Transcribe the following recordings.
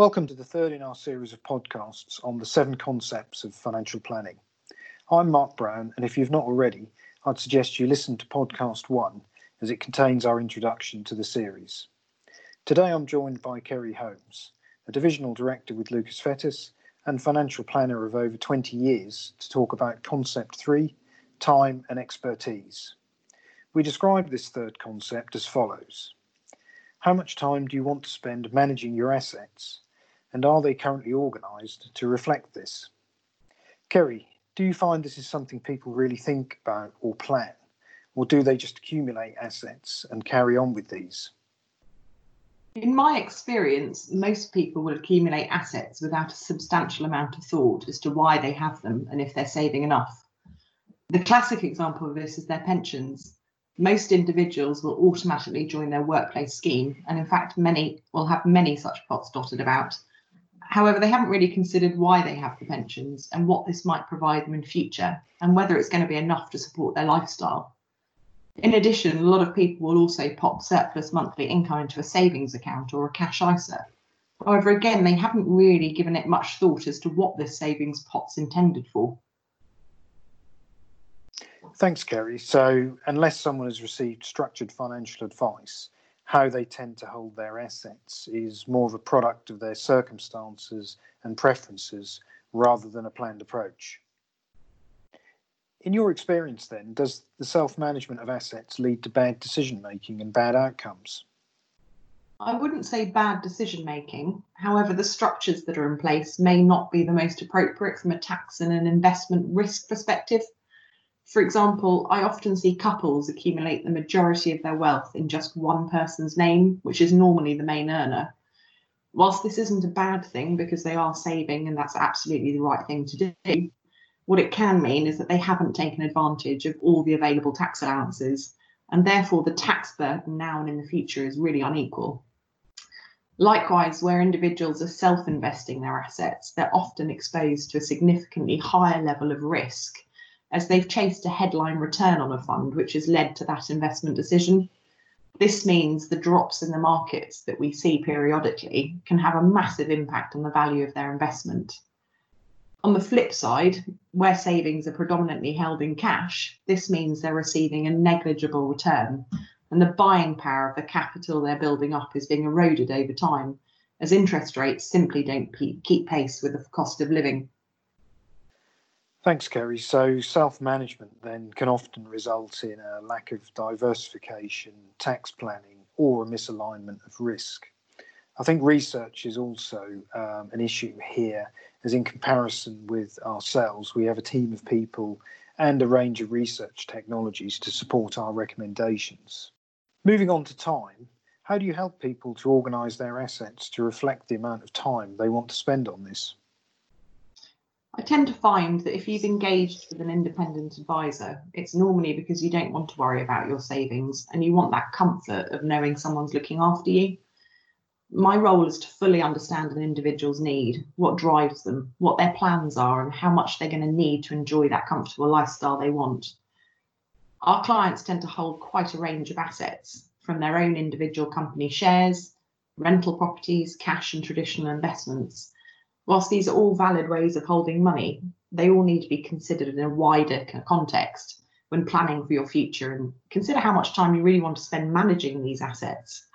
Welcome to the third in our series of podcasts on the seven concepts of financial planning. I'm Mark Brown, and if you've not already, I'd suggest you listen to podcast one as it contains our introduction to the series. Today I'm joined by Kerry Holmes, a divisional director with Lucas Fettes and financial planner of over 20 years, to talk about concept three time and expertise. We describe this third concept as follows How much time do you want to spend managing your assets? And are they currently organised to reflect this? Kerry, do you find this is something people really think about or plan, or do they just accumulate assets and carry on with these? In my experience, most people will accumulate assets without a substantial amount of thought as to why they have them and if they're saving enough. The classic example of this is their pensions. Most individuals will automatically join their workplace scheme, and in fact, many will have many such pots dotted about However, they haven't really considered why they have the pensions and what this might provide them in future and whether it's going to be enough to support their lifestyle. In addition, a lot of people will also pop surplus monthly income into a savings account or a cash ISA. However, again, they haven't really given it much thought as to what this savings pot's intended for. Thanks, Kerry. So, unless someone has received structured financial advice, how they tend to hold their assets is more of a product of their circumstances and preferences rather than a planned approach. In your experience, then, does the self management of assets lead to bad decision making and bad outcomes? I wouldn't say bad decision making. However, the structures that are in place may not be the most appropriate from a tax and an investment risk perspective. For example, I often see couples accumulate the majority of their wealth in just one person's name, which is normally the main earner. Whilst this isn't a bad thing because they are saving and that's absolutely the right thing to do, what it can mean is that they haven't taken advantage of all the available tax allowances, and therefore the tax burden now and in the future is really unequal. Likewise, where individuals are self investing their assets, they're often exposed to a significantly higher level of risk as they've chased a headline return on a fund, which has led to that investment decision. This means the drops in the markets that we see periodically can have a massive impact on the value of their investment. On the flip side, where savings are predominantly held in cash, this means they're receiving a negligible return, and the buying power of the capital they're building up is being eroded over time, as interest rates simply don't keep pace with the cost of living. Thanks, Kerry. So, self management then can often result in a lack of diversification, tax planning, or a misalignment of risk. I think research is also um, an issue here, as in comparison with ourselves, we have a team of people and a range of research technologies to support our recommendations. Moving on to time, how do you help people to organise their assets to reflect the amount of time they want to spend on this? I tend to find that if you've engaged with an independent advisor, it's normally because you don't want to worry about your savings and you want that comfort of knowing someone's looking after you. My role is to fully understand an individual's need, what drives them, what their plans are, and how much they're going to need to enjoy that comfortable lifestyle they want. Our clients tend to hold quite a range of assets, from their own individual company shares, rental properties, cash, and traditional investments whilst these are all valid ways of holding money, they all need to be considered in a wider context when planning for your future and consider how much time you really want to spend managing these assets.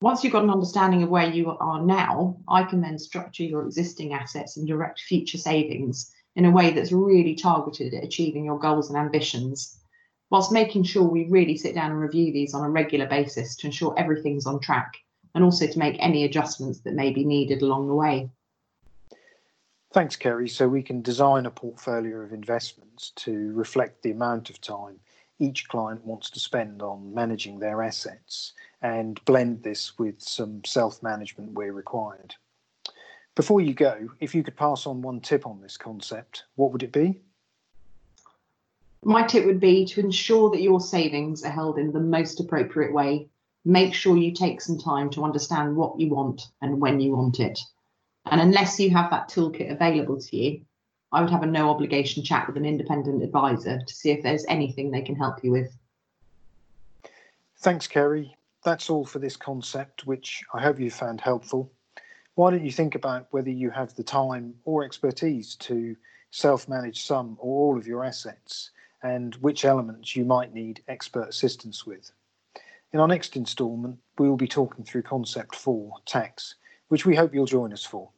Once you've got an understanding of where you are now, I can then structure your existing assets and direct future savings in a way that's really targeted at achieving your goals and ambitions, whilst making sure we really sit down and review these on a regular basis to ensure everything's on track and also to make any adjustments that may be needed along the way. Thanks, Kerry. So we can design a portfolio of investments to reflect the amount of time each client wants to spend on managing their assets and blend this with some self management where required. Before you go, if you could pass on one tip on this concept, what would it be? My tip would be to ensure that your savings are held in the most appropriate way make sure you take some time to understand what you want and when you want it. And unless you have that toolkit available to you, I would have a no obligation chat with an independent advisor to see if there's anything they can help you with. Thanks, Kerry. That's all for this concept, which I hope you found helpful. Why don't you think about whether you have the time or expertise to self manage some or all of your assets and which elements you might need expert assistance with? In our next instalment, we will be talking through concept four, tax, which we hope you'll join us for.